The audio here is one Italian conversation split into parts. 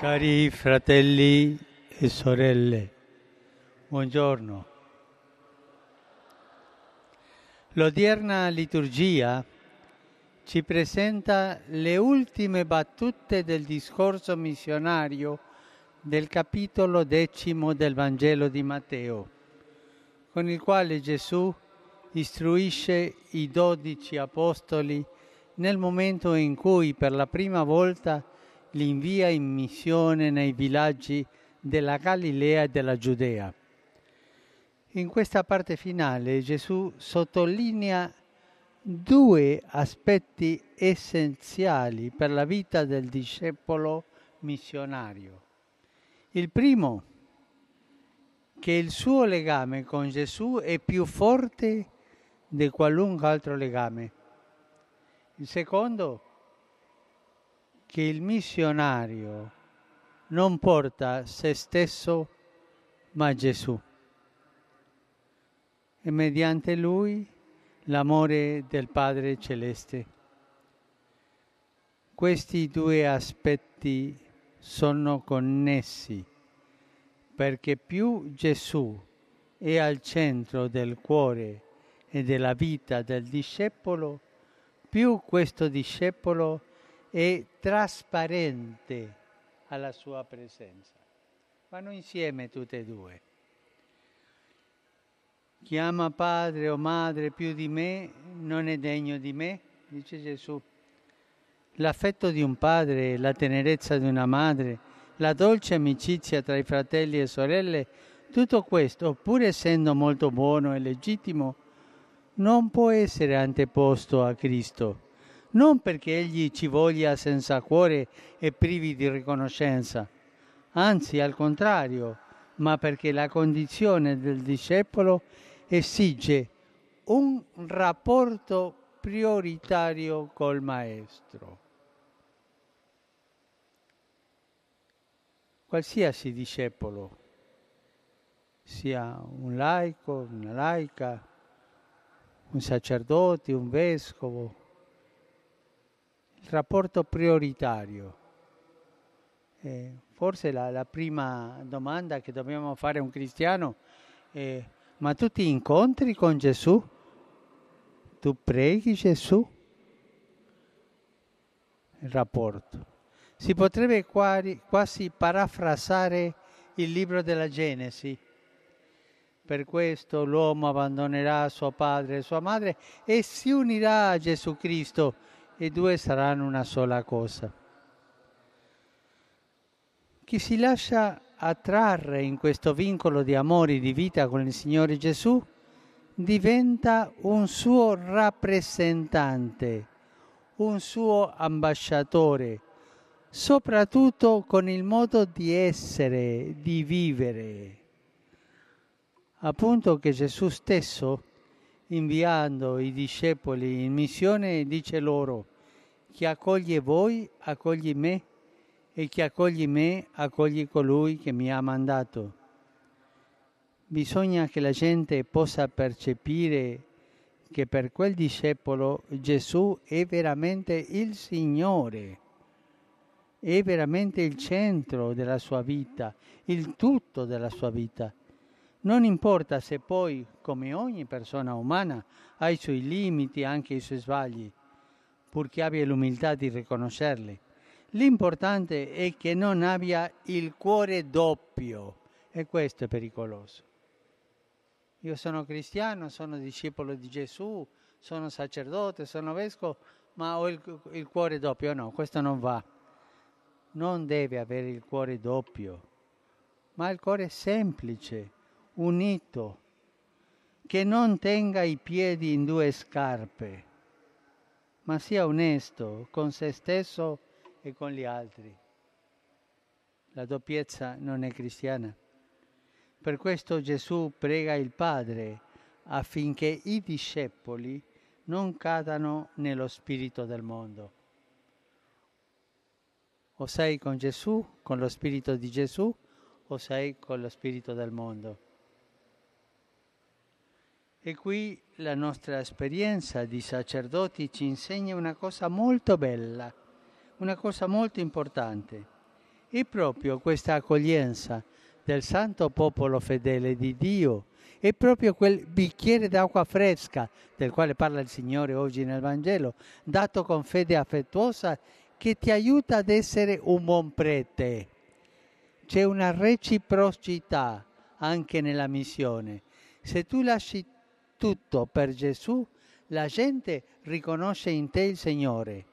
Cari fratelli e sorelle, buongiorno. L'odierna liturgia ci presenta le ultime battute del discorso missionario del capitolo decimo del Vangelo di Matteo, con il quale Gesù istruisce i dodici apostoli nel momento in cui per la prima volta li invia in missione nei villaggi della Galilea e della Giudea. In questa parte finale Gesù sottolinea due aspetti essenziali per la vita del discepolo missionario. Il primo, che il suo legame con Gesù è più forte di qualunque altro legame. Il secondo, che il missionario non porta se stesso ma Gesù. E mediante lui l'amore del Padre Celeste. Questi due aspetti sono connessi perché più Gesù è al centro del cuore e della vita del discepolo, più questo discepolo è trasparente alla sua presenza. Vanno insieme tutte e due. Chi ama padre o madre più di me non è degno di me, dice Gesù. L'affetto di un padre, la tenerezza di una madre, la dolce amicizia tra i fratelli e sorelle, tutto questo, pur essendo molto buono e legittimo, non può essere anteposto a Cristo, non perché Egli ci voglia senza cuore e privi di riconoscenza, anzi al contrario, ma perché la condizione del discepolo esige un rapporto prioritario col Maestro. Qualsiasi discepolo, sia un laico, una laica, un sacerdote, un vescovo, il rapporto prioritario. Eh, forse la, la, prima domanda che dobbiamo fare a un cristiano è ma tu ti incontri con Gesù? Tu preghi Gesù? Il rapporto. Si potrebbe quasi parafrasare il libro della Genesi. Per questo l'uomo abbandonerà suo padre e sua madre e si unirà a Gesù Cristo e due saranno una sola cosa. Chi si lascia attrarre in questo vincolo di amore e di vita con il Signore Gesù diventa un suo rappresentante, un suo ambasciatore, soprattutto con il modo di essere, di vivere. Appunto che Gesù stesso, inviando i discepoli in missione, dice loro, chi accoglie voi, accoglie me e chi accoglie me accoglie colui che mi ha mandato. Bisogna che la gente possa percepire che per quel discepolo Gesù è veramente il Signore, è veramente il centro della sua vita, il tutto della sua vita. Non importa se poi, come ogni persona umana, ha i suoi limiti, anche i suoi sbagli, purché abbia l'umiltà di riconoscerli L'importante è che non abbia il cuore doppio e questo è pericoloso. Io sono cristiano, sono discepolo di Gesù, sono sacerdote, sono vescovo, ma ho il, il cuore doppio. No, questo non va. Non deve avere il cuore doppio, ma il cuore semplice, unito, che non tenga i piedi in due scarpe, ma sia onesto con se stesso e con gli altri. La doppiezza non è cristiana. Per questo Gesù prega il Padre affinché i discepoli non cadano nello spirito del mondo. O sei con Gesù, con lo spirito di Gesù, o sei con lo spirito del mondo. E qui la nostra esperienza di sacerdoti ci insegna una cosa molto bella una cosa molto importante, E proprio questa accoglienza del santo popolo fedele di Dio è proprio quel bicchiere d'acqua fresca del quale parla il Signore oggi nel Vangelo, dato con fede affettuosa, che ti aiuta ad essere un buon prete. C'è una reciprocità anche nella missione. Se tu lasci tutto per Gesù, la gente riconosce in te il Signore,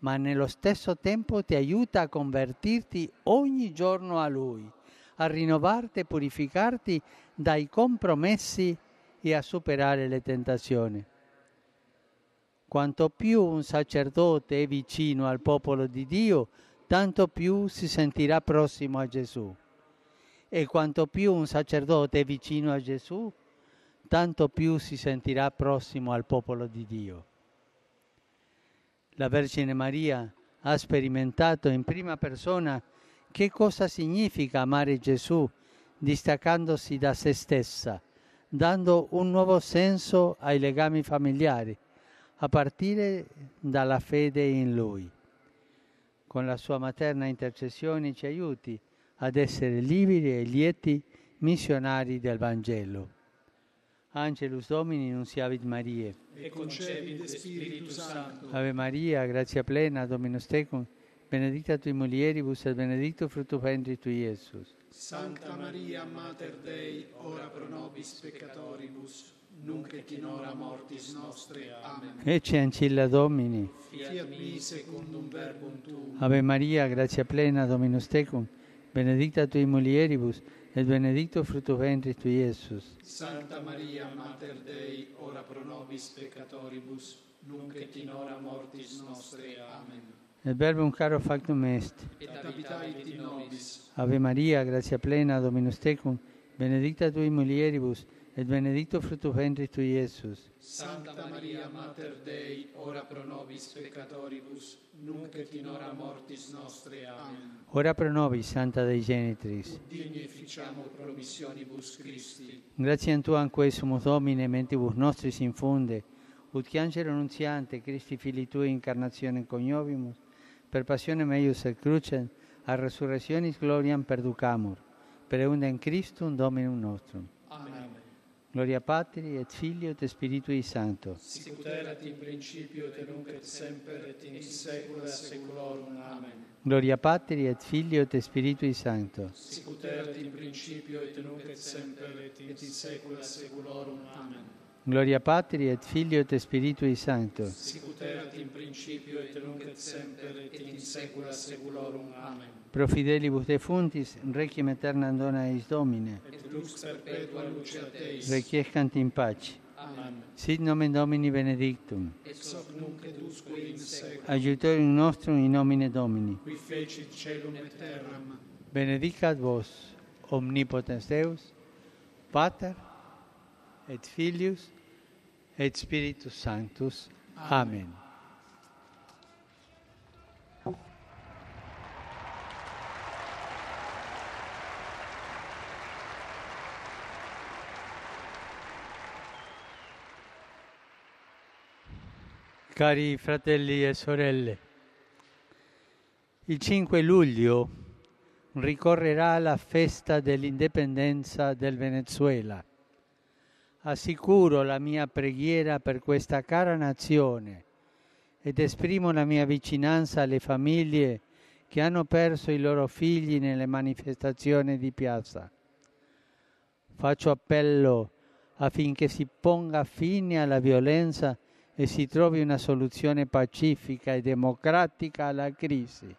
ma nello stesso tempo ti aiuta a convertirti ogni giorno a Lui, a rinnovarti e purificarti dai compromessi e a superare le tentazioni. Quanto più un sacerdote è vicino al popolo di Dio, tanto più si sentirà prossimo a Gesù. E quanto più un sacerdote è vicino a Gesù, tanto più si sentirà prossimo al popolo di Dio. La Vergine Maria ha sperimentato in prima persona che cosa significa amare Gesù distaccandosi da se stessa, dando un nuovo senso ai legami familiari, a partire dalla fede in Lui. Con la sua materna intercessione ci aiuti ad essere liberi e lieti missionari del Vangelo. Angelus Domini, nunciavit Mariae. E concepit Spiritus Sancto. Ave Maria, gratia plena, Dominus tecum, benedicta tui mulieribus et benedictus fructus ventris tui, Iesus. Santa Maria, Mater Dei, ora pro nobis peccatoribus, nunc et in hora mortis nostre. Amen. Ecce ancilla Domini. Fiat mi secundum verbum tuum. Ave Maria, gratia plena, Dominus tecum, benedicta tui mulieribus, et benedictus fructus ventris tui, Iesus. Santa Maria, Mater Dei, ora pro nobis peccatoribus, nunc et in hora mortis nostre. Amen. Et verbum caro factum est. Et habitavit in nobis. Ave Maria, gratia plena, Dominus tecum, benedicta tui mulieribus, et benedictus fructus ventris tui, Iesus. Santa Maria, Mater Dei, ora pro nobis peccatoribus, nunc et in hora mortis nostre. Amen. Ora pro nobis, Santa Dei Genitris. Digni efficiamur promissionibus Christi. Gratiam Tuam quesumus Domine, mentibus nostris infunde, ut che angelo nunziante, Christi Fili Tui, incarnazione coniovimus, per passione meius et crucem, a resurrectionis gloriam perducamur, per eundem Christum Dominum nostrum. Gloria Patri et Filio et Spiritui Sancto. Sicut erat in principio et nunc et semper et in saecula saeculorum. Amen. Gloria Patri et Filio et Spiritui Sancto. Sicut erat in principio et nunc et semper et in saecula saeculorum. Amen. Gloria Patri et Filio et Spiritui Sancto. Sicut erat in principio et nunc et semper et in saecula saeculorum. Amen. Pro fidelibus defuntis, requiem aeternam dona eis Domine. Et lux perpetua lucia Teis. Requiescant in pace. Amen. Sit nomen Domini benedictum. Ex hoc nunc et usque in seculum. Aiutorium nostrum in nomine Domini. Qui fecit celum et terram. Benedicat vos, omnipotens Deus, Pater, et Filius, et Spiritus Sanctus. Amen. Amen. Cari fratelli e sorelle, il 5 luglio ricorrerà la festa dell'indipendenza del Venezuela. Assicuro la mia preghiera per questa cara nazione ed esprimo la mia vicinanza alle famiglie che hanno perso i loro figli nelle manifestazioni di piazza. Faccio appello affinché si ponga fine alla violenza e si trovi una soluzione pacifica e democratica alla crisi.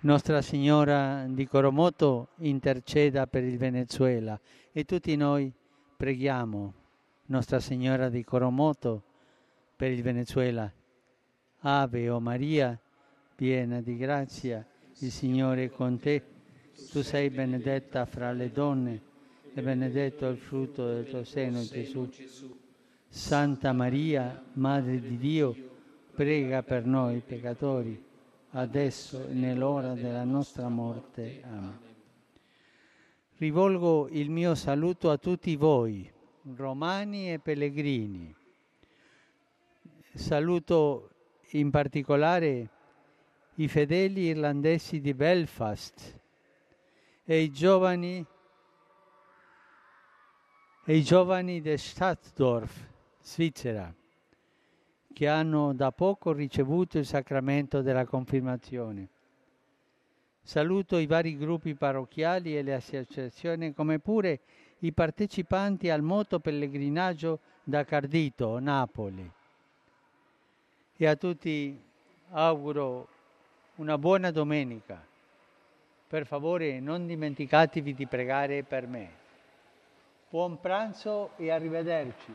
Nostra Signora di Coromoto interceda per il Venezuela e tutti noi preghiamo Nostra Signora di Coromoto per il Venezuela. Ave o Maria, piena di grazia, il Signore è con te. Tu sei benedetta fra le donne e benedetto il frutto del tuo seno, Gesù. Santa Maria, Madre di Dio, prega per noi peccatori, adesso e nell'ora della nostra morte. Amen. Rivolgo il mio saluto a tutti voi, romani e pellegrini. Saluto in particolare i fedeli irlandesi di Belfast e i giovani, e i giovani di Stadtdorf, Svizzera, che hanno da poco ricevuto il sacramento della confermazione. Saluto i vari gruppi parrocchiali e le associazioni, come pure i partecipanti al moto pellegrinaggio da Cardito, Napoli. E a tutti auguro una buona domenica. Per favore non dimenticatevi di pregare per me. Buon pranzo e arrivederci.